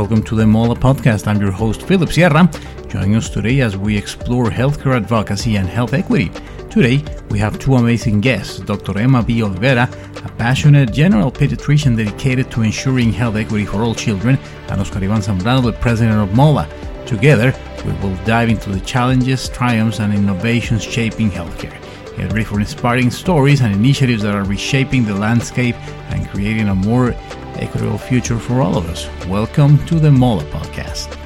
Welcome to the MOLA podcast. I'm your host, Philip Sierra. Join us today as we explore healthcare advocacy and health equity. Today, we have two amazing guests Dr. Emma B. Olivera, a passionate general pediatrician dedicated to ensuring health equity for all children, and Oscar Ivan Zambrano, the president of MOLA. Together, we will dive into the challenges, triumphs, and innovations shaping healthcare. Get ready for inspiring stories and initiatives that are reshaping the landscape and creating a more equitable future for all of us. Welcome to the MOLA podcast.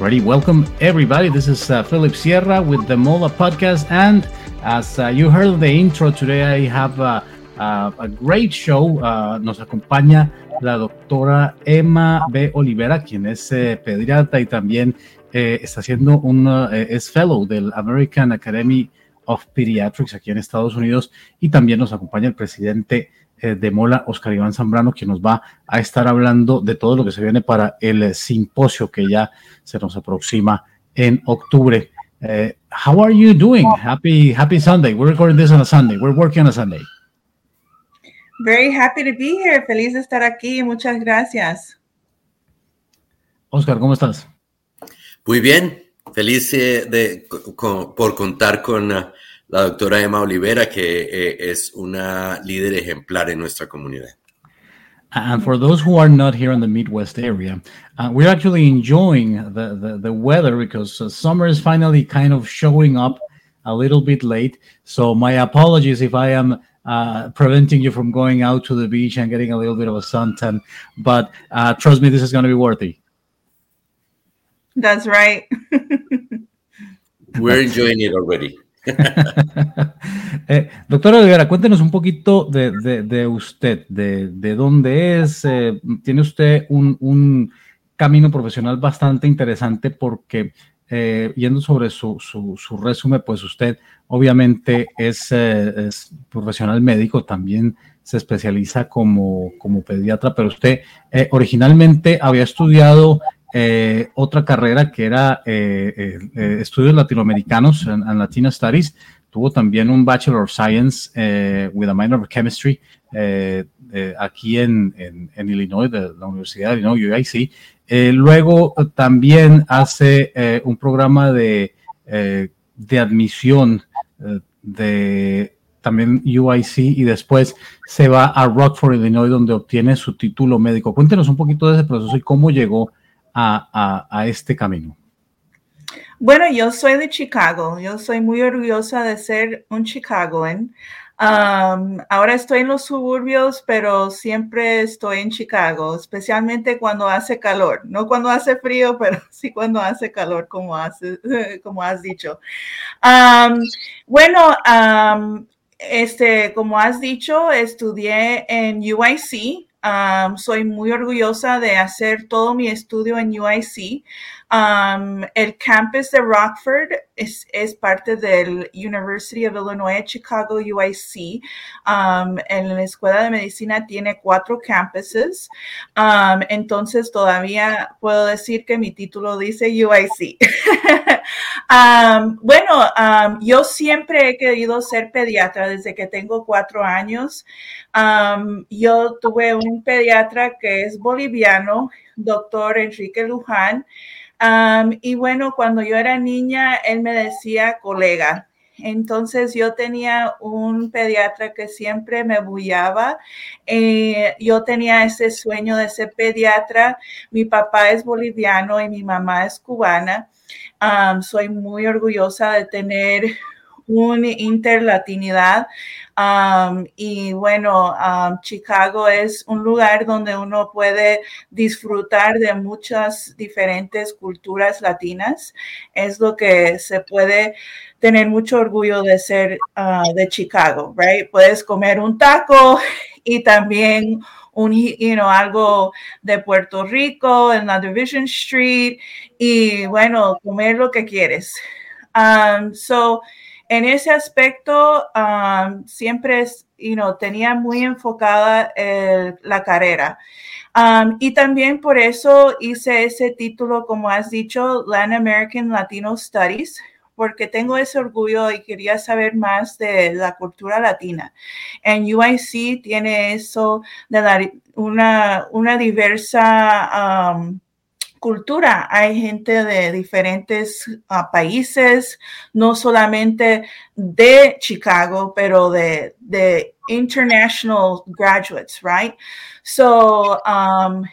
Ready? Welcome everybody. This is uh, Philip Sierra with the MOLA podcast. And as uh, you heard in the intro, today I have uh, uh a great show. Uh, nos acompaña la doctora Emma B. Olivera, quien es eh, pediatra y también eh, está haciendo un, eh, es fellow del American Academy Pediatrics aquí en Estados Unidos y también nos acompaña el presidente eh, de Mola, Oscar Iván Zambrano, que nos va a estar hablando de todo lo que se viene para el simposio que ya se nos aproxima en octubre. Uh, how are you doing? Happy Happy Sunday. We're recording this on a Sunday. We're working on a Sunday. Very happy to be here. Feliz de estar aquí. Muchas gracias. Oscar, ¿cómo estás? Muy bien. Feliz eh, de, con, por contar con uh, la doctora Emma Olivera, que eh, es una líder ejemplar en nuestra comunidad. And for those who are not here in the Midwest area, uh, we're actually enjoying the, the, the weather because uh, summer is finally kind of showing up a little bit late. So, my apologies if I am uh, preventing you from going out to the beach and getting a little bit of a suntan. But uh, trust me, this is going to be worthy. That's right. We're enjoying it already. eh, doctora Olivera, cuéntenos un poquito de, de, de usted, de, de, dónde es. Eh, tiene usted un, un, camino profesional bastante interesante porque, eh, yendo sobre su, su, su, resumen, pues usted obviamente es, eh, es, profesional médico, también se especializa como, como pediatra, pero usted eh, originalmente había estudiado eh, otra carrera que era eh, eh, estudios latinoamericanos en, en, Studies. Tuvo también un Bachelor of Science with a minor of Chemistry aquí en, en, en, Illinois, de la Universidad de Illinois, UIC. luego también hace un programa de, de admisión de también UIC y después se va a Rockford, Illinois, donde obtiene su título médico. Cuéntenos un poquito de ese proceso y cómo llegó a, a, a este camino? Bueno, yo soy de Chicago. Yo soy muy orgullosa de ser un Chicagoan. Um, ahora estoy en los suburbios, pero siempre estoy en Chicago, especialmente cuando hace calor. No cuando hace frío, pero sí cuando hace calor, como, hace, como has dicho. Um, bueno, um, este, como has dicho, estudié en UIC, Um, soy muy orgullosa de hacer todo mi estudio en UIC. Um, el campus de Rockford es, es, parte del University of Illinois Chicago UIC. Um, en la escuela de medicina tiene cuatro campuses. Um, entonces todavía puedo decir que mi título dice UIC. Um, bueno, yo siempre he querido ser pediatra desde que tengo cuatro años. yo tuve un pediatra que es boliviano, doctor Enrique Luján. Y bueno, cuando yo era niña, él me decía colega. Entonces yo tenía un pediatra que siempre me bullaba. Eh, yo tenía ese sueño de ser pediatra. Mi papá es boliviano y mi mamá es cubana. Soy muy orgullosa de tener una interlatinidad. Um, y bueno, um, Chicago es un lugar donde uno puede disfrutar de muchas diferentes culturas latinas. Es lo que se puede tener mucho orgullo de ser uh, de Chicago, right? Puedes comer un taco y también un, you know, algo de Puerto Rico en la Division Street y bueno, comer lo que quieres. Um, so, en ese aspecto, um, siempre tenía muy enfocada la carrera. Um, y también por eso hice ese título, como has dicho, Latin American Latino Studies, porque tengo ese orgullo y quería saber más de la cultura latina. En UIC tiene eso de la, una, una diversa um, cultura. Hay gente de diferentes uh, países, no solamente de Chicago, pero de, de international graduates, right? So, um,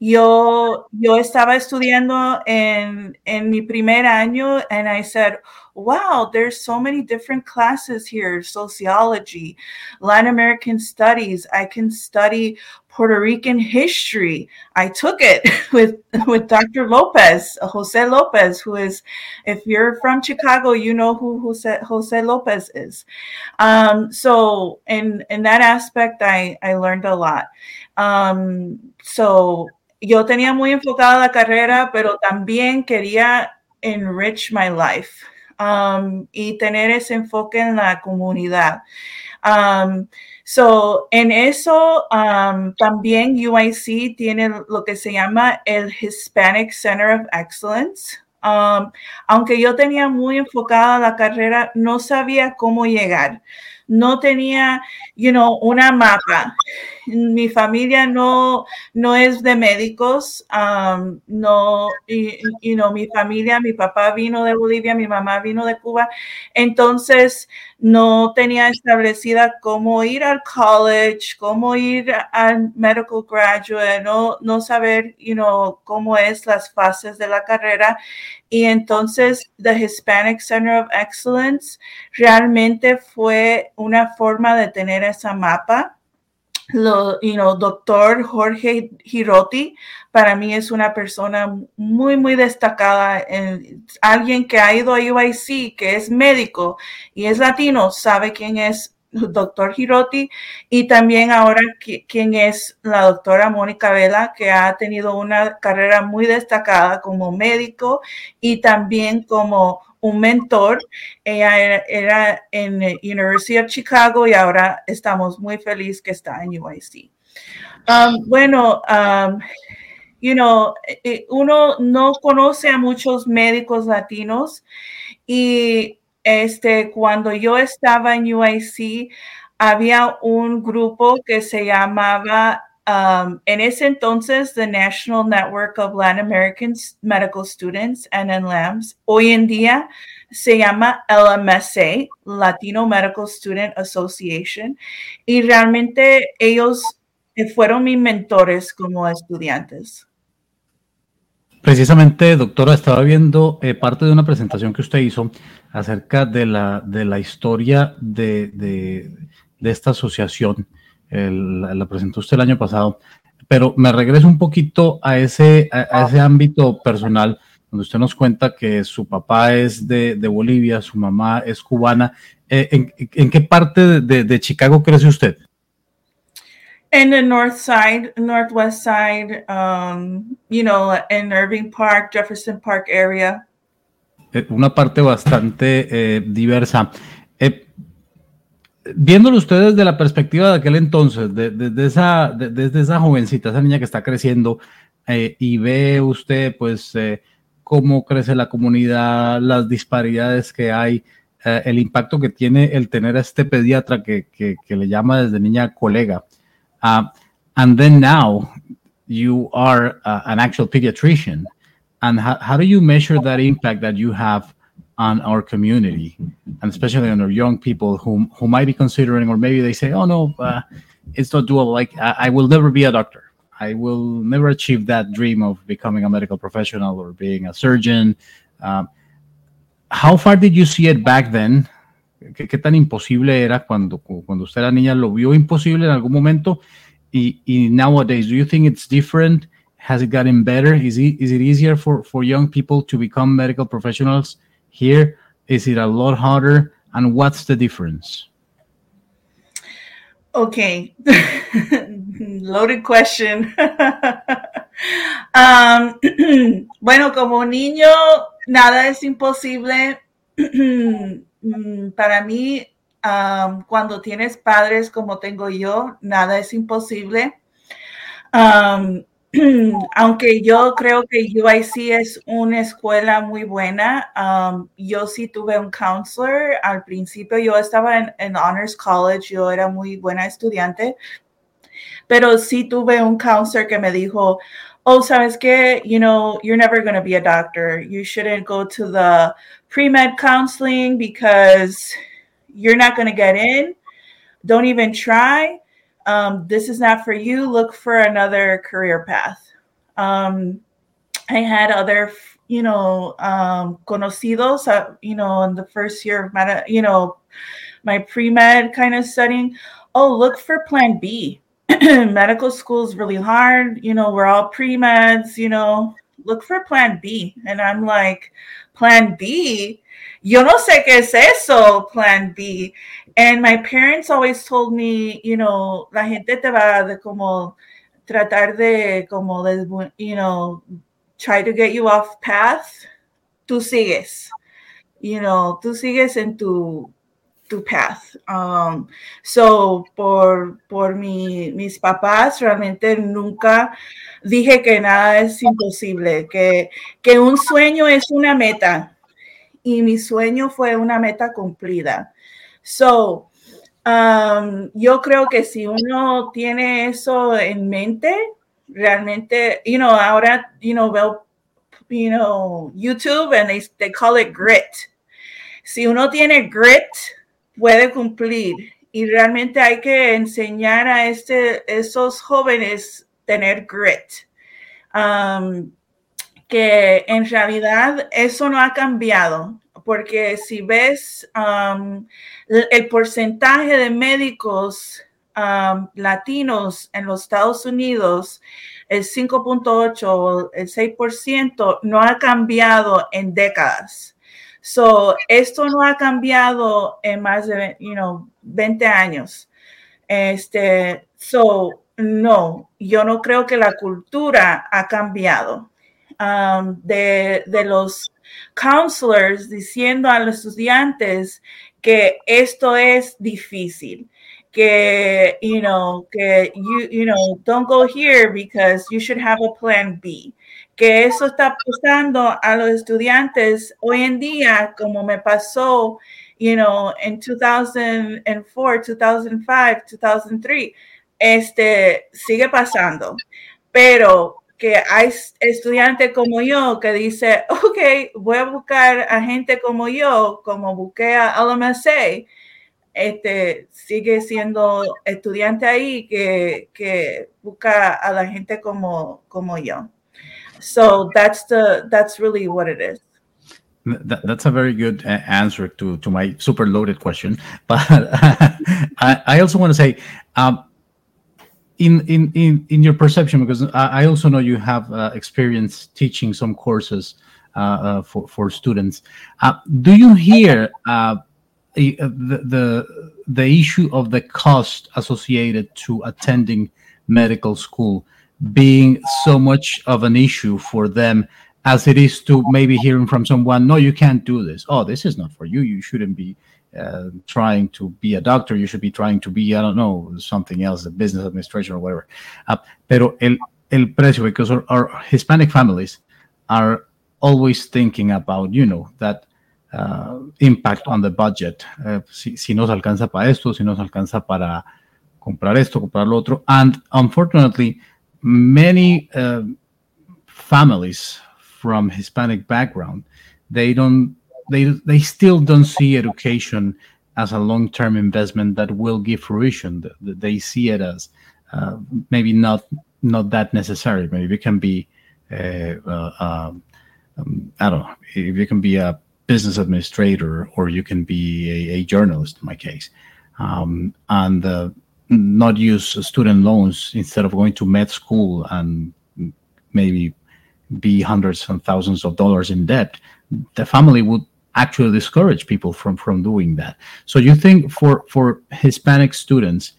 yo, yo estaba estudiando en, en mi primer año and I said, wow, there's so many different classes here, sociology, Latin American studies. I can study Puerto Rican history. I took it with, with Dr. Lopez, Jose Lopez, who is, if you're from Chicago, you know who Jose, Jose Lopez is. Um, so in, in that aspect, I, I learned a lot. Um, so yo tenía muy enfocada la carrera, pero también quería enrich my life um, y tener ese enfoque en la comunidad. Um, so, en eso um, también UIC tiene lo que se llama el Hispanic Center of Excellence. aunque yo tenía muy enfocada la carrera, no sabía cómo llegar no tenía, you know, una mapa. Mi familia no, no es de médicos, um, no, y, you know, mi familia, mi papá vino de Bolivia, mi mamá vino de Cuba, entonces no tenía establecida cómo ir al college, cómo ir al medical graduate, no, no saber, you know, cómo es las fases de la carrera. Y entonces, The Hispanic Center of Excellence realmente fue una forma de tener esa mapa. Lo, you know, doctor Jorge Girotti, para mí es una persona muy, muy destacada. alguien que ha ido a UIC, que es médico y es latino, sabe quién es doctor Girotti y también ahora quién es la doctora Mónica Vela, que ha tenido una carrera muy destacada como médico y también como un mentor. Ella era, en University of Chicago y ahora estamos muy felices que está en UIC. Um, bueno, um, eh, eh, uno no conoce a muchos médicos latinos y este, cuando yo estaba en UIC, había un grupo que se llamaba, um, en ese entonces, the National Network of Latin American Medical Students, NNLAMS. Hoy en día se llama LMSA, Latino Medical Student Association, y realmente ellos fueron mis mentores como estudiantes. Precisamente, doctora, estaba viendo eh, parte de una presentación que usted hizo acerca de la, de la historia de, de, esta asociación. la, presentó usted el año pasado, pero me regreso un poquito a ese, a, ese ámbito personal, donde usted nos cuenta que su papá es de, de Bolivia, su mamá es cubana. Eh, ¿en, ¿en, qué parte de, de Chicago crece usted? In the north side, northwest side, um, you know, in Irving Park, Jefferson Park area. Eh, una parte bastante eh, diversa. Eh, viéndolo ustedes desde la perspectiva de aquel entonces, desde esa, desde esa jovencita, esa niña que está creciendo, y ve usted, pues, cómo crece la comunidad, las disparidades que hay, el impacto que tiene el tener a este pediatra que, que le llama desde niña colega. Uh, and then now you are uh, an actual pediatrician. And how, how do you measure that impact that you have on our community, and especially on our young people who, who might be considering, or maybe they say, oh no, uh, it's not doable. Like, I, I will never be a doctor. I will never achieve that dream of becoming a medical professional or being a surgeon. Um, how far did you see it back then? ¿Qué, qué, tan imposible era cuando, cuando usted era niña? ¿Lo vio imposible en algún momento? Y, y nowadays, do you think it's different? Has it gotten better? Is it, is it easier for, for young people to become medical professionals here? Is it a lot harder? And what's the difference? Okay, loaded question. um, bueno, como niño, nada es imposible. Mm, para mí, cuando tienes padres como tengo yo, nada es imposible. aunque yo creo que UIC es una escuela muy buena, yo sí tuve un counselor al principio, yo estaba en, en, Honors College, yo era muy buena estudiante, pero sí tuve un counselor que me dijo, oh, sabes que, you know, you're never going to be a doctor. You shouldn't go to the pre-med counseling because you're not going to get in. Don't even try um, this is not for you. Look for another career path. Um, I had other, you know, um, conocidos, uh, you know, in the first year of med, you know, my pre med kind of studying. Oh, look for Plan B. Medical school is really hard. You know, we're all pre meds. You know, look for Plan B. And I'm like, Plan B. Yo no sé qué es eso, Plan B. And my parents always told me, you know, la gente te va de como tratar de como de, you know, try to get you off path. Tú sigues, you know, tú sigues en tu tu path. Um, so, por, por mi, mis papás, realmente nunca dije que nada es imposible, que, que un sueño es una meta. Y mi sueño fue una meta cumplida. So, um, yo creo que si uno tiene eso en mente, realmente, you know, ahora, you know, veo, you know, YouTube and they, they call it grit. Si uno tiene grit, puede cumplir. Y realmente hay que enseñar a este, esos jóvenes tener grit. Um, que en realidad eso no ha cambiado porque si ves um, el porcentaje de médicos um, latinos en los Estados Unidos, el 5.8, el 6%, no ha cambiado en décadas. So, esto no ha cambiado en más de you know, 20 años. Este, so, no, yo no creo que la cultura ha cambiado. Um, de, de los counselors diciendo a los estudiantes que esto es difícil, que, you know, que, you, you know, don't go here because you should have a plan B. Que eso está pasando a los estudiantes hoy en día, como me pasó, you know, en 2004, 2005, 2003, este, sigue pasando. Pero que hay estudiantes como yo que dice, ok, voy a buscar a gente como yo, como busqué a LMSA, este, sigue siendo estudiante ahí que, que busca a la gente como, como yo. So that's the that's really what it is. That, that's a very good uh, answer to, to my super loaded question. But I, I also want to say, um, in in in in your perception because i also know you have uh, experience teaching some courses uh, uh, for for students uh, do you hear uh, the, the the issue of the cost associated to attending medical school being so much of an issue for them as it is to maybe hearing from someone no you can't do this oh this is not for you you shouldn't be uh, trying to be a doctor, you should be trying to be, I don't know, something else, a business administration or whatever. Uh, pero el, el precio, because our, our, Hispanic families are always thinking about, you know, that uh, impact on the budget. Uh, si, si nos alcanza para esto, si nos alcanza para comprar esto, comprar lo otro. And unfortunately, many uh, families from Hispanic background, they don't they they still don't see education as a long-term investment that will give fruition. They see it as uh, maybe not not that necessary. Maybe it can be uh, uh, um, I don't know if you can be a business administrator or you can be a, a journalist in my case, um, and uh, not use student loans instead of going to med school and maybe be hundreds and thousands of dollars in debt. The family would actually discourage people from from doing that. So you think for for Hispanic students,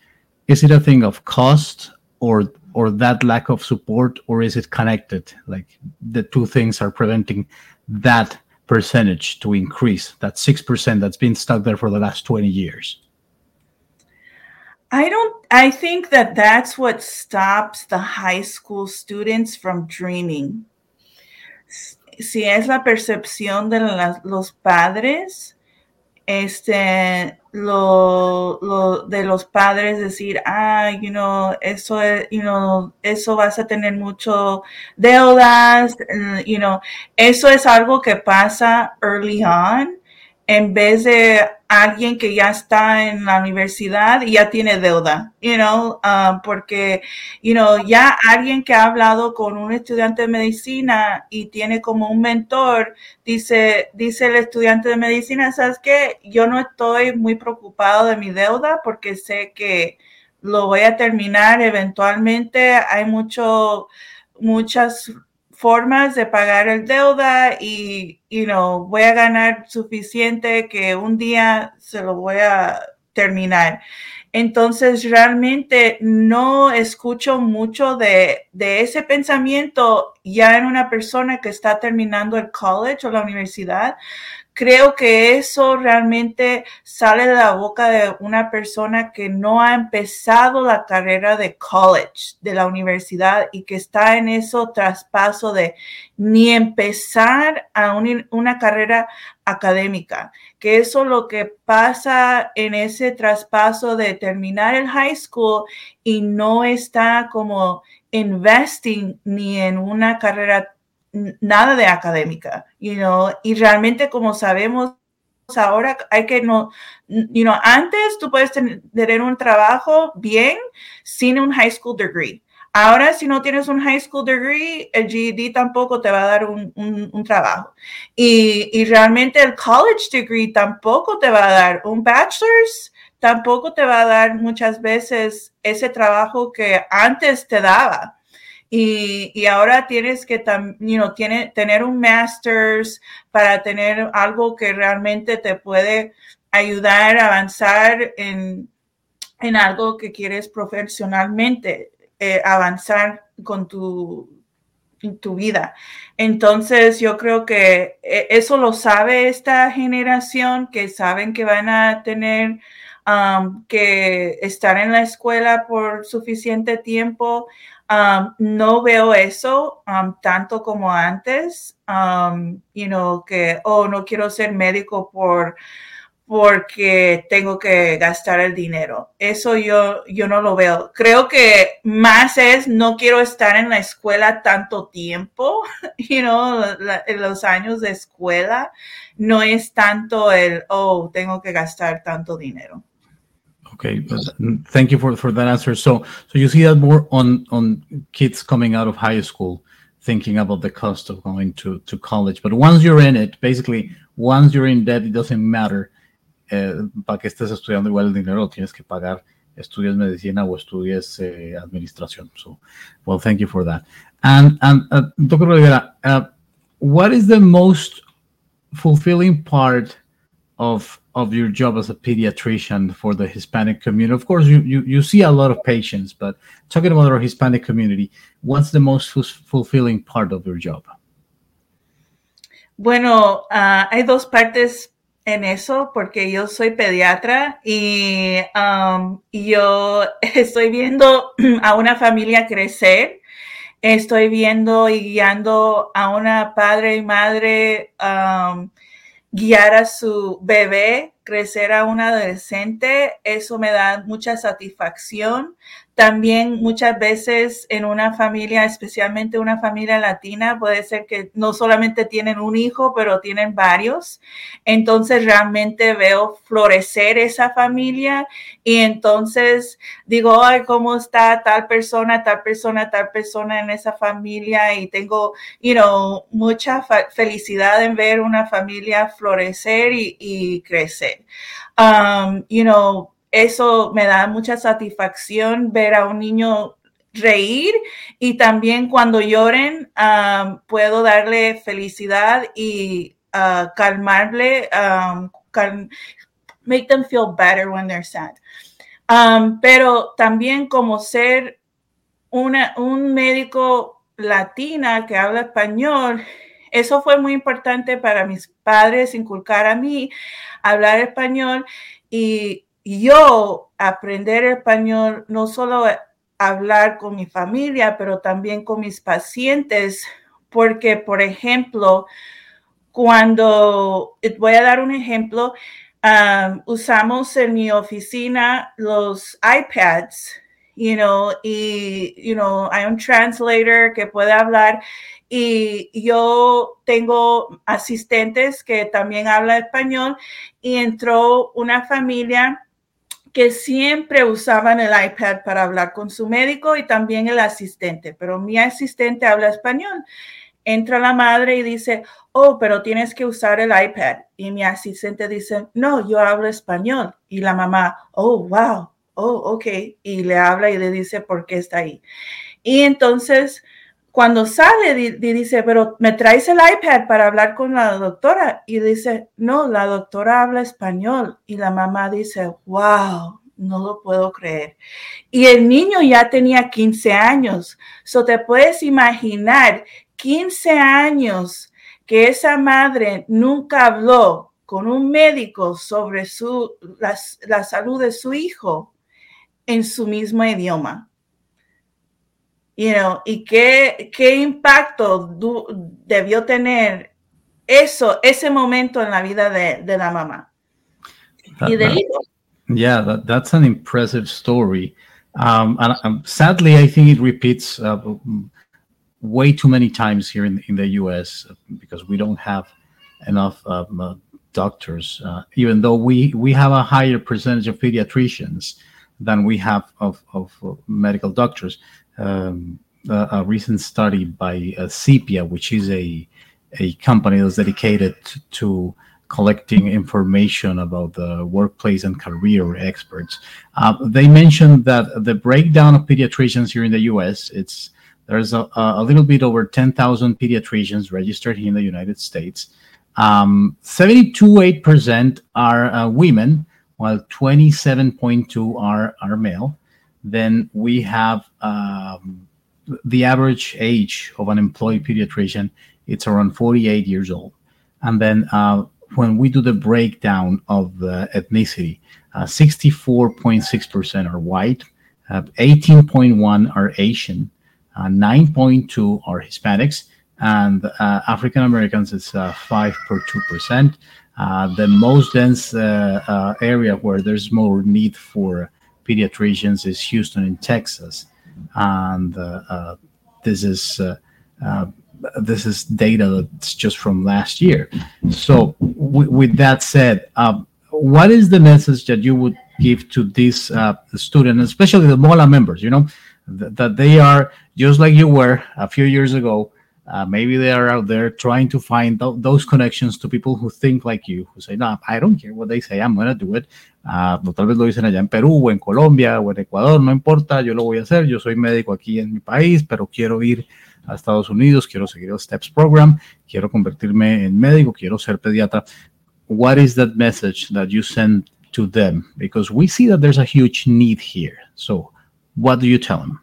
is it a thing of cost or or that lack of support, or is it connected? Like the two things are preventing that percentage to increase, that six percent that's been stuck there for the last twenty years. I don't, I think that that's what stops the high school students from dreaming. Si es la percepción de las, los padres, este, lo, lo, de los padres decir, ah, you know, eso es, you know, eso vas a tener mucho deudas, you know, eso es algo que pasa early on en vez de alguien que ya está en la universidad y ya tiene deuda, you know, um, porque, you know, ya alguien que ha hablado con un estudiante de medicina y tiene como un mentor, dice, dice el estudiante de medicina, ¿sabes qué? Yo no estoy muy preocupado de mi deuda porque sé que lo voy a terminar eventualmente. Hay mucho, muchas formas de pagar el deuda y, you know, voy a ganar suficiente que un día se lo voy a terminar. Entonces, realmente no escucho mucho de, de, ese pensamiento ya en una persona que está terminando el college o la universidad, creo que eso realmente sale de la boca de una persona que no ha empezado la carrera de college, de la universidad, y que está en eso traspaso de ni empezar a una carrera académica, que eso es lo que pasa en ese traspaso de terminar el high school y no está como investing ni en una carrera nada de académica, y realmente como sabemos ahora hay que no, antes tú puedes tener un trabajo bien sin un high school degree. Ahora, si no tienes un high school degree, el GED tampoco te va a dar un, un, trabajo. Y, y, realmente el college degree tampoco te va a dar un bachelor's, tampoco te va a dar muchas veces ese trabajo que antes te daba. Y, y, ahora tienes que tiene, tener un master's para tener algo que realmente te puede ayudar a avanzar en, en algo que quieres profesionalmente, eh, avanzar con tu, tu vida. Entonces, yo creo que eh, eso lo sabe esta generación, que saben que van a tener um, que estar en la escuela por suficiente tiempo. Um, no veo eso um, tanto como antes, um, you know, que, oh, no quiero ser médico por porque tengo que gastar el dinero. Eso yo, yo no lo veo. Creo que más es no quiero estar en la escuela tanto tiempo, you know, en los años de escuela. No es tanto el, oh, tengo que gastar tanto dinero. Okay, thank you for, for that answer. So, so you see that more on on kids coming out of high school, thinking about the cost of going to to college. But once you're in it, basically, once you're in debt, it doesn't matter. Eh, para que estés estudiando igual el dinero, tienes que pagar estudios medicina o estudios eh, administración. So, well, thank you for that. And and uh, Dr. Rivera, uh, what is the most fulfilling part of of your job as a pediatrician for the Hispanic community? Of course, you, you, you see a lot of patients, but talking about our Hispanic community, what's the most fulfilling part of your job? Bueno, uh, hay dos partes en eso porque yo soy pediatra y um, yo estoy viendo a una familia crecer. Estoy viendo y guiando a una padre y madre um, guiar a su bebé crecer a un adolescente, eso me da mucha satisfacción. También muchas veces en una familia, especialmente una familia latina, puede ser que no solamente tienen un hijo, pero tienen varios. Entonces realmente veo florecer esa familia y entonces digo, ay, ¿cómo está tal persona, tal persona, tal persona en esa familia? Y tengo, you know, mucha felicidad en ver una familia florecer y, crecer. Um, you know, eso me da mucha satisfacción ver a un niño reír y también cuando lloren puedo darle felicidad y uh, calmarle, make them feel better when they're sad. Pero también como ser una, un médico latina que habla español, eso fue muy importante para mis padres, inculcar a mí hablar español y yo aprender español, no solo hablar con mi familia, pero también con mis pacientes, porque, por ejemplo, cuando, voy a dar un ejemplo, usamos en mi oficina los iPads, you know, y, you know, hay un translator que puede hablar. Y yo tengo asistentes que también hablan español. Y entró una familia que siempre usaban el iPad para hablar con su médico y también el asistente, pero mi asistente habla español. Entra la madre y dice, oh, pero tienes que usar el iPad. Y mi asistente dice, no, yo hablo español. Y la mamá, oh, wow, oh, ok. Y le habla y le dice por qué está ahí. Y entonces cuando sale, dice, pero me traes el iPad para hablar con la doctora. Y dice, no, la doctora habla español. Y la mamá dice, wow, no lo puedo creer. Y el niño ya tenía 15 años. So te puedes imaginar 15 años que esa madre nunca habló con un médico sobre su, la, la salud de su hijo en su mismo idioma you know, y qué, qué impacto debió tener eso, ese momento en la vida de, de la mamá that, y del hijo. Yeah, that, that's an impressive story. Um, and um, sadly, I think it repeats uh, way too many times here in, in the US because we don't have enough um, uh, doctors, uh, even though we, we have a higher percentage of pediatricians than we have of, of medical doctors um, a, a, recent study by uh, Sepia, which is a a company that's dedicated to collecting information about the workplace and career experts. Uh, they mentioned that the breakdown of pediatricians here in the U.S. it's there's a, a little bit over 10,000 pediatricians registered here in the United States. Um, 72.8% are uh, women, while 27.2 are are male then we have um, the average age of an employed pediatrician it's around 48 years old. And then uh, when we do the breakdown of the ethnicity uh, 64.6% are white uh, 18.1 are asian 9.2 uh, are hispanics and uh, african americans is 5.2% uh, the most dense area where there's more need for pediatricians is Houston in Texas, and uh, uh, this is uh, this is data that's just from last year. So, with that said, um, what is the message that you would give to these uh, students, especially the MOLA members? You know, th- that they are just like you were a few years ago, Uh, maybe they are out there trying to find th- those connections to people who think like you, who say, no, I don't care what they say, I'm going to do it. Uh, tal vez lo dicen allá en Perú o en Colombia o en Ecuador, no importa, yo lo voy a hacer, yo soy médico aquí en mi país, pero quiero ir a Estados Unidos, quiero seguir el STEPS program, quiero convertirme en médico, quiero ser pediatra. What is that message that you send to them? Because we see that there's a huge need here. So, what do you tell them?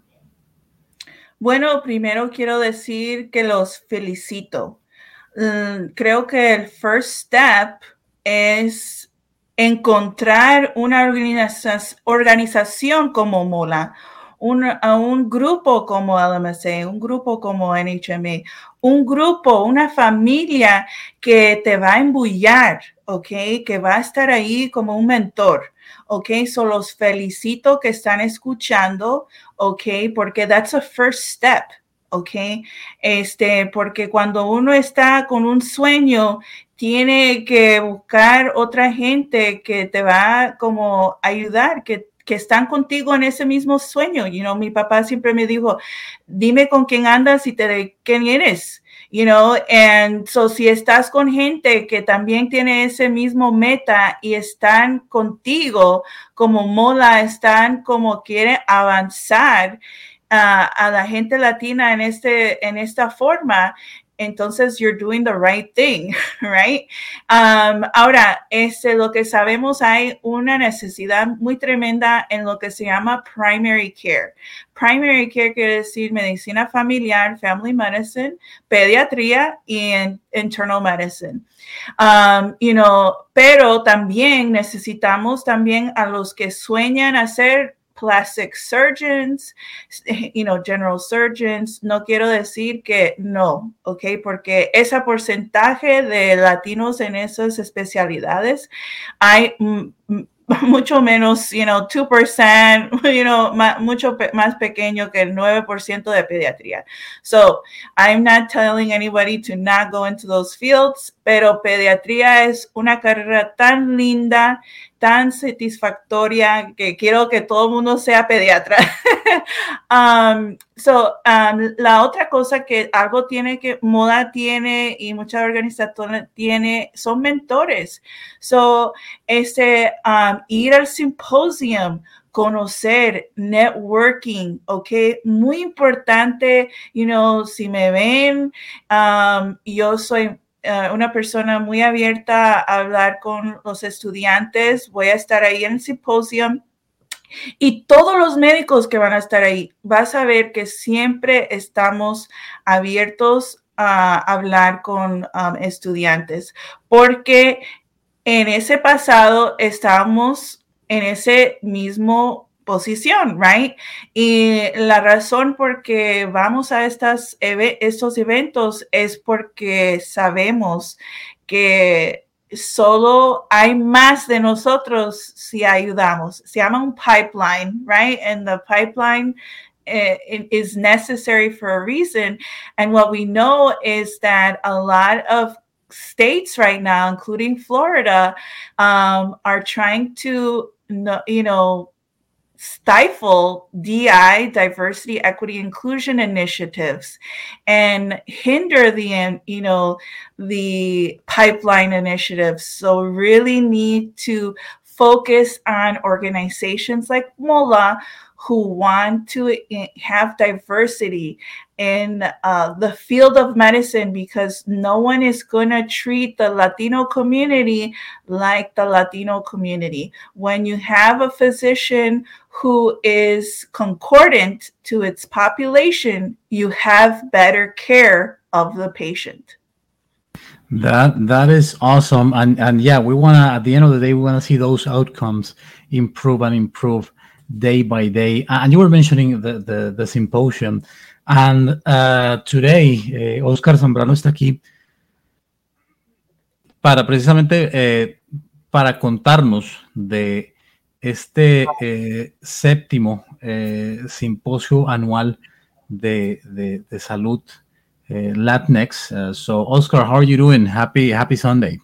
Bueno, primero quiero decir que los felicito. Mm, creo que el first step es encontrar una organización como Mola, un, a un grupo como LMC, un grupo como NHMA, un grupo, una familia que te va a embullar, ¿ok? Que va a estar ahí como un mentor. ¿ok? So los felicito que están escuchando, ¿ok? Porque that's a first step, ¿ok? Este, porque cuando uno está con un sueño, tiene que buscar otra gente que te va como ayudar, que que están contigo en ese mismo sueño. You know, mi papá siempre me dijo, dime con quién andas y te de quién eres you know, and so si estás con gente que también tiene ese mismo meta y están contigo como mola, están como quiere avanzar a la gente latina en, este, en esta forma, entonces you're doing the right thing, right? Um, ahora, este, lo que sabemos, hay una necesidad muy tremenda en lo que se llama primary care. Primary care quiere decir medicina familiar, family medicine, pediatría y internal medicine. Um, you know, pero también necesitamos también a los que sueñan hacer plastic surgeons, you know, general surgeons. No quiero decir que no, ¿ok? Porque ese porcentaje de latinos en esas especialidades hay mucho menos, you know, 2%, you know, mucho más pequeño que el 9% de pediatría. So, I'm not telling anybody to not go into those fields, pero pediatría es una carrera tan linda tan satisfactoria que quiero que todo el mundo sea pediatra. um, so, um, la otra cosa que algo tiene que Moda tiene y muchas organizaciones tiene son mentores. So, este, um, ir al simposium, conocer, networking, ok, muy importante, you know, si me ven, um, yo soy eh, una persona muy abierta a hablar con los estudiantes. Voy a estar ahí en el simposio. Y todos los médicos que van a estar ahí, vas a ver que siempre estamos abiertos a hablar con um, estudiantes, porque en ese pasado estábamos en ese mismo posición, right? Y la razón por qué vamos a estas, estos eventos es porque sabemos que solo hay más de nosotros si ayudamos. Se llama un pipeline, right? And the pipeline uh, is necessary for a reason. And what we know is that a lot of states right now, including Florida, um, are trying to, you know, stifle DI, diversity, equity, inclusion initiatives, and hinder the um, you know the pipeline initiatives. So really need to focus on organizations like MOLA who want to have diversity in uh, the field of medicine because no one is going to treat the Latino community like the Latino community. When you have a physician who is concordant to its population, you have better care of the patient. That that is awesome, and and yeah, we wanna at the end of the day we wanna see those outcomes improve and improve day by day. And you were mentioning the the, the symposium, and uh, today uh, Oscar Zambrano está aquí para precisamente eh, para contarnos de este eh, séptimo eh, simposio anual de, de, de salud eh, Latinx. Uh, so, Oscar, how are you doing? Happy Happy Sunday.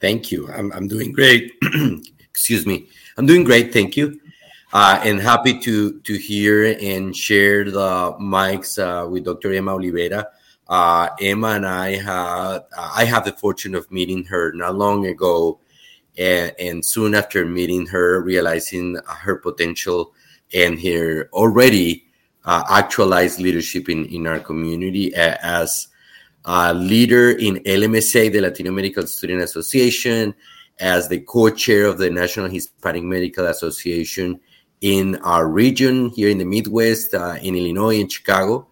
Thank you. I'm, I'm doing great. Excuse me. I'm doing great. Thank you. Uh, and happy to to hear and share the mics uh, with Dr. Emma Oliveira. Uh, Emma and I had I have the fortune of meeting her not long ago and, and soon after meeting her, realizing her potential and her already uh, actualized leadership in, in our community as a leader in LMSA, the Latino Medical Student Association, as the co-chair of the National Hispanic Medical Association in our region here in the Midwest, uh, in Illinois, in Chicago,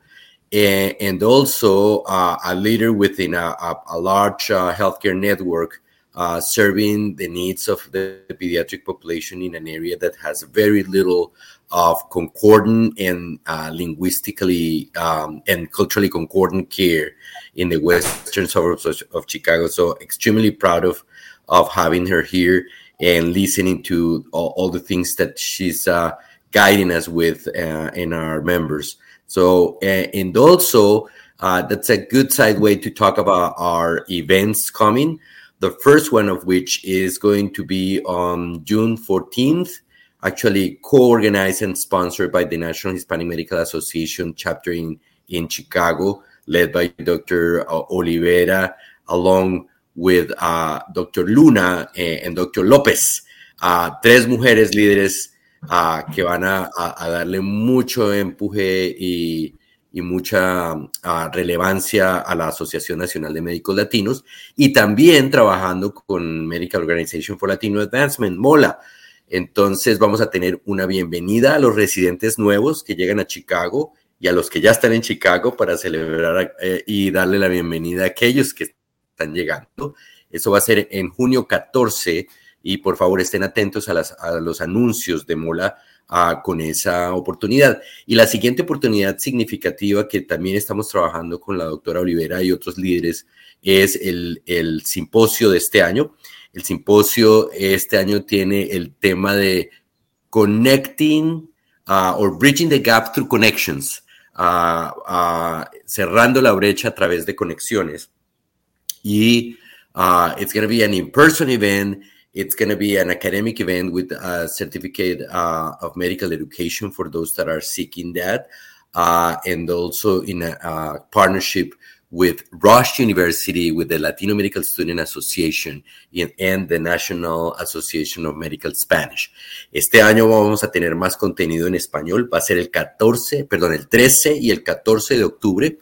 and, and also uh, a leader within a, a, a large uh, healthcare network uh, serving the needs of the pediatric population in an area that has very little of concordant and uh, linguistically um, and culturally concordant care in the western suburbs of, of, Chicago. So extremely proud of of having her here and listening to all, all the things that she's uh, guiding us with uh, in our members. So and also uh, that's a good side way to talk about our events coming. The first one of which is going to be on June 14th, actually co-organized and sponsored by the National Hispanic Medical Association chapter in, in Chicago, led by Dr. Uh, Oliveira, along with uh, Dr. Luna eh, and Dr. López, uh, tres mujeres líderes uh, que van a, darle mucho empuje y, y mucha uh, relevancia a la Asociación Nacional de Médicos Latinos y también trabajando con Medical Organization for Latino Advancement, MOLA. Entonces vamos a tener una bienvenida a los residentes nuevos que llegan a Chicago y a los que ya están en Chicago para celebrar eh, y darle la bienvenida a aquellos que están llegando. Eso va a ser en junio 14 y por favor estén atentos a, las, a los anuncios de Mola uh, con esa oportunidad. Y la siguiente oportunidad significativa que también estamos trabajando con la doctora Olivera y otros líderes es el, el simposio de este año. El simposio este año tiene el tema de Connecting uh, or Bridging the Gap Through Connections, uh, uh, cerrando la brecha a través de conexiones. Y uh, it's going to be an in-person event. It's going to be an academic event with a certificate uh, of medical education for those that are seeking that, uh, and also in a, a partnership with Rush University, with the Latino Medical Student Association and the National Association of Medical Spanish. Este año vamos a tener más contenido en español. Va a ser el 14, perdón, el 13 y el 14 de octubre.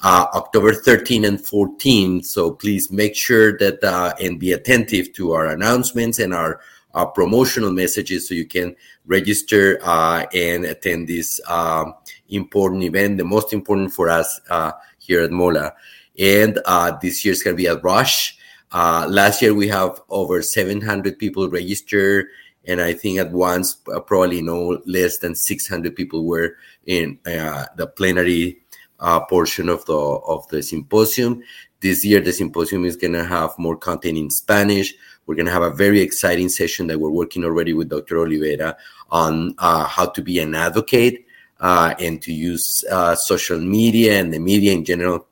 Uh, October 13 and 14. So please make sure that uh, and be attentive to our announcements and our, our promotional messages so you can register uh, and attend this um, important event, the most important for us uh, here at Mola. And uh, this year is going to be a Rush. Uh, last year we have over 700 people registered, and I think at once uh, probably no less than 600 people were in uh, the plenary uh, portion of the of the symposium. This year the symposium is going to have more content in Spanish. We're going to have a very exciting session that we're working already with Dr. Oliveira on uh, how to be an advocate uh, and to use uh, social media and the media in general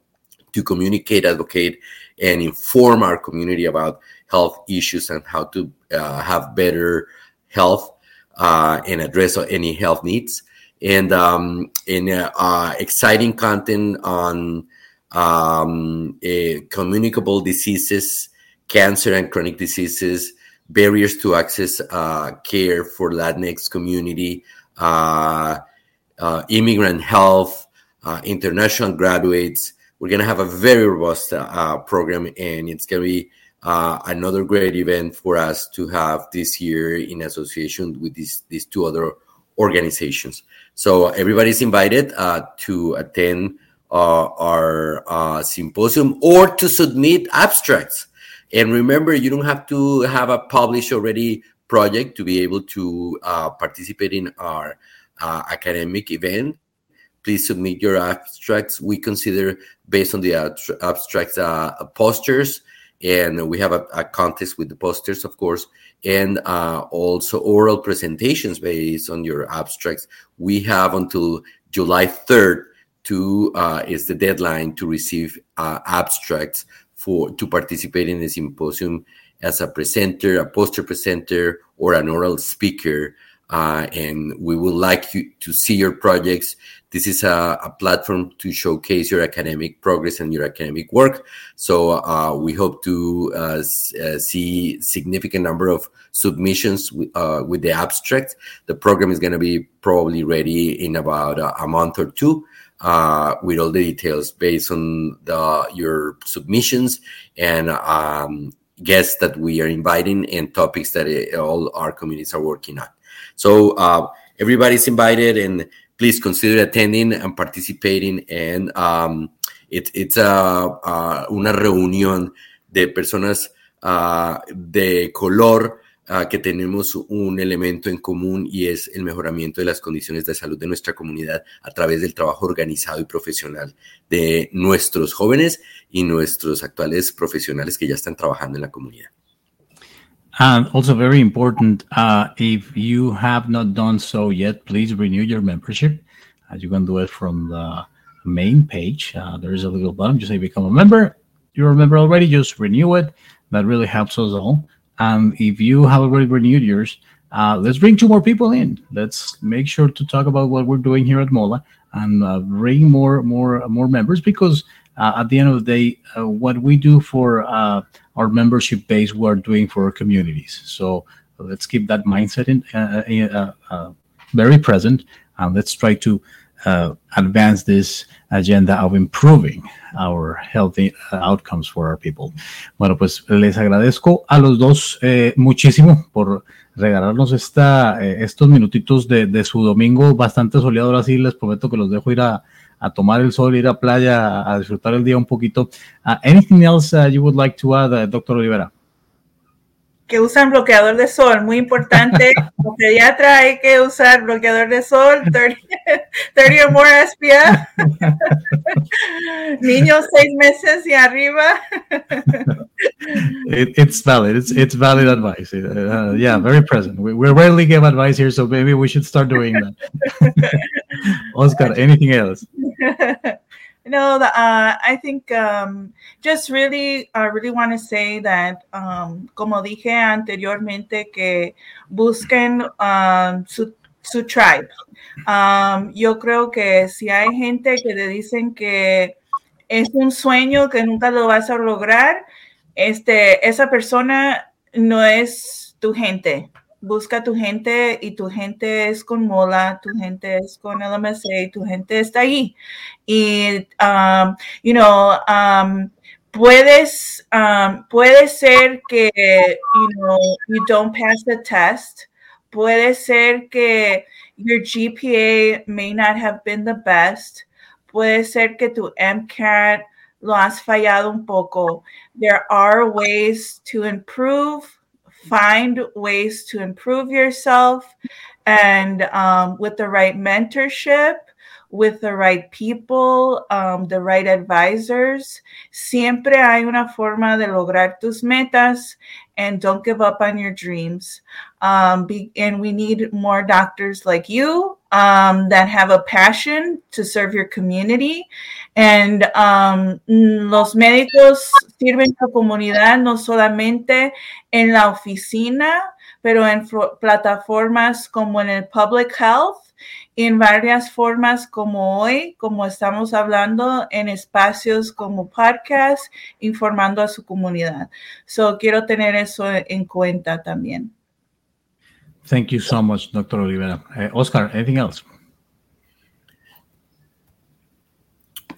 to communicate, advocate, and inform our community about health issues and how to uh, have better health uh, and address any health needs. And um, in uh, uh, exciting content on um, communicable diseases, cancer and chronic diseases, barriers to access care for Latinx community. Uh, uh, immigrant health, uh, international graduates. We're going to have a very robust uh, program, and it's going to be uh, another great event for us to have this year in association with these, these two other organizations. So everybody's invited uh, to attend uh, our symposium or to submit abstracts. And remember, you don't have to have a published already project to be able to participate in our uh, academic event, please submit your abstracts. We consider based on the abstracts uh, posters, and we have a, a, contest with the posters, of course, and uh, also oral presentations based on your abstracts. We have until July 3rd to uh, is the deadline to receive abstracts for to participate in the symposium as a presenter, a poster presenter, or an oral speaker uh, and we would like you to see your projects. This is a, a, platform to showcase your academic progress and your academic work. So uh, we hope to uh, uh see significant number of submissions uh, with the abstract. The program is going to be probably ready in about a, a month or two. Uh, with all the details based on the, your submissions and um, guests that we are inviting and topics that all our communities are working on. So uh, everybody's invited, and please consider attending and participating. And um, it, it's a, uh, una reunión de personas uh, de color uh, que tenemos un elemento en común y es el mejoramiento de las condiciones de salud de nuestra comunidad a través del trabajo organizado y profesional de nuestros jóvenes y nuestros actuales profesionales que ya están trabajando en la comunidad. And also very important, uh, if you have not done so yet, please renew your membership. As you can do it from the main page. Uh, there is a little button. Just say become a member. You're a member already. Just renew it. That really helps us all. And if you have already renewed yours, uh, let's bring two more people in. Let's make sure to talk about what we're doing here at Mola and uh, bring more, more, more members because uh, at the end of the day, uh, what we do for uh, our membership base, we're doing for our communities. So let's keep that mindset in, very present, and let's try to uh, advance this agenda of improving our healthy uh, outcomes for our people. Bueno, pues les agradezco a los dos eh, muchísimo por regalarnos esta, eh, estos minutitos de, de, su domingo bastante soleado. Ahora sí les prometo que los dejo ir a, a tomar el sol, ir a playa, a disfrutar el día un poquito. Uh, anything else uh, you would like to add, uh, Doctor Olivera? que usan bloqueador de sol, muy importante. Como pediatra hay que usar bloqueador de sol, 30, 30 or more SPF. Niños seis meses y arriba. It, it's valid. It's it's valid advice. Uh, yeah, very present. We, we rarely give advice here, so maybe we should start doing that. Oscar, anything else? No, the, uh, I think um, just really, I really want to say that, um, como dije anteriormente, que busquen um, su, su, tribe. Um, yo creo que si hay gente que te dicen que es un sueño que nunca lo vas a lograr, este, esa persona no es tu gente busca tu gente y tu gente es con Mola, tu gente es con LMSA, tu gente está ahí. Y, um, you know, um, puedes, um, puede ser que, you know, you don't pass the test. Puede ser que your GPA may not have been the best. Puede ser que tu MCAT lo has fallado un poco. There are ways to improve find ways to improve yourself and um, with the right mentorship with the right people, um, the right advisors. Siempre hay una forma de lograr tus metas and don't give up on your dreams. Um, be, and we need more doctors like you um, that have a passion to serve your community. And um, los médicos sirven la comunidad no solamente en la oficina, pero en plataformas como en el public health en varias formas como hoy, como estamos hablando en espacios como podcast, informando a su comunidad. So quiero tener eso en cuenta también. Thank you so much, Dr. Olivera. Uh, Oscar, anything else?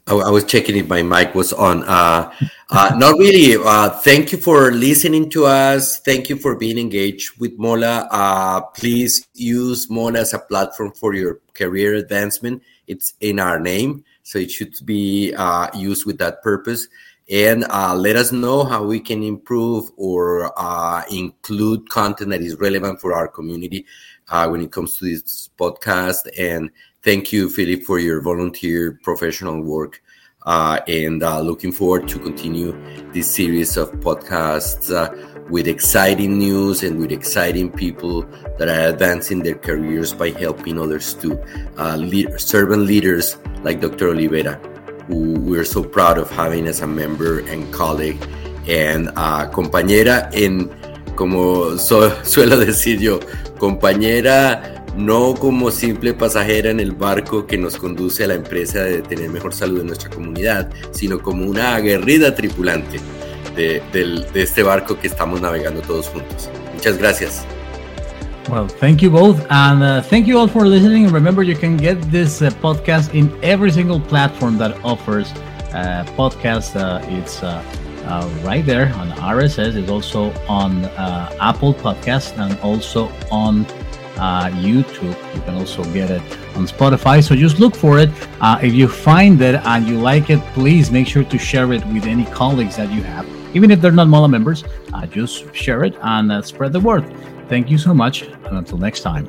I was checking if my mic was on. Uh, uh, not really. Uh, thank you for listening to us. Thank you for being engaged with Mola. Uh, please use Mola as a platform for your career advancement. It's in our name, so it should be uh, used with that purpose. And uh, let us know how we can improve or include content that is relevant for our community when it comes to this podcast. And thank you, Philip, for your volunteer professional work. Uh, and uh, looking forward to continue this series of podcasts uh, with exciting news and with exciting people that are advancing their careers by helping others to uh, lead, servant leaders like Dr. Olivera, who we're so proud of having as a member and colleague and uh, compañera en, como so, suelo decir yo, compañera no como simple pasajera en el barco que nos conduce a la empresa de tener mejor salud en nuestra comunidad, sino como una aguerrida tripulante de, este barco que estamos navegando todos juntos. Muchas gracias. Well, thank you both, and uh, thank you all for listening. Remember, you can get this uh, podcast in every single platform that offers uh, podcast. Uh, it's uh, right there on RSS. It's also on Apple Podcast and also on uh, YouTube. You can also get it on Spotify. So just look for it. Uh, if you find it and you like it, please make sure to share it with any colleagues that you have. Even if they're not Mola members, uh, just share it and uh, spread the word. Thank you so much. And until next time.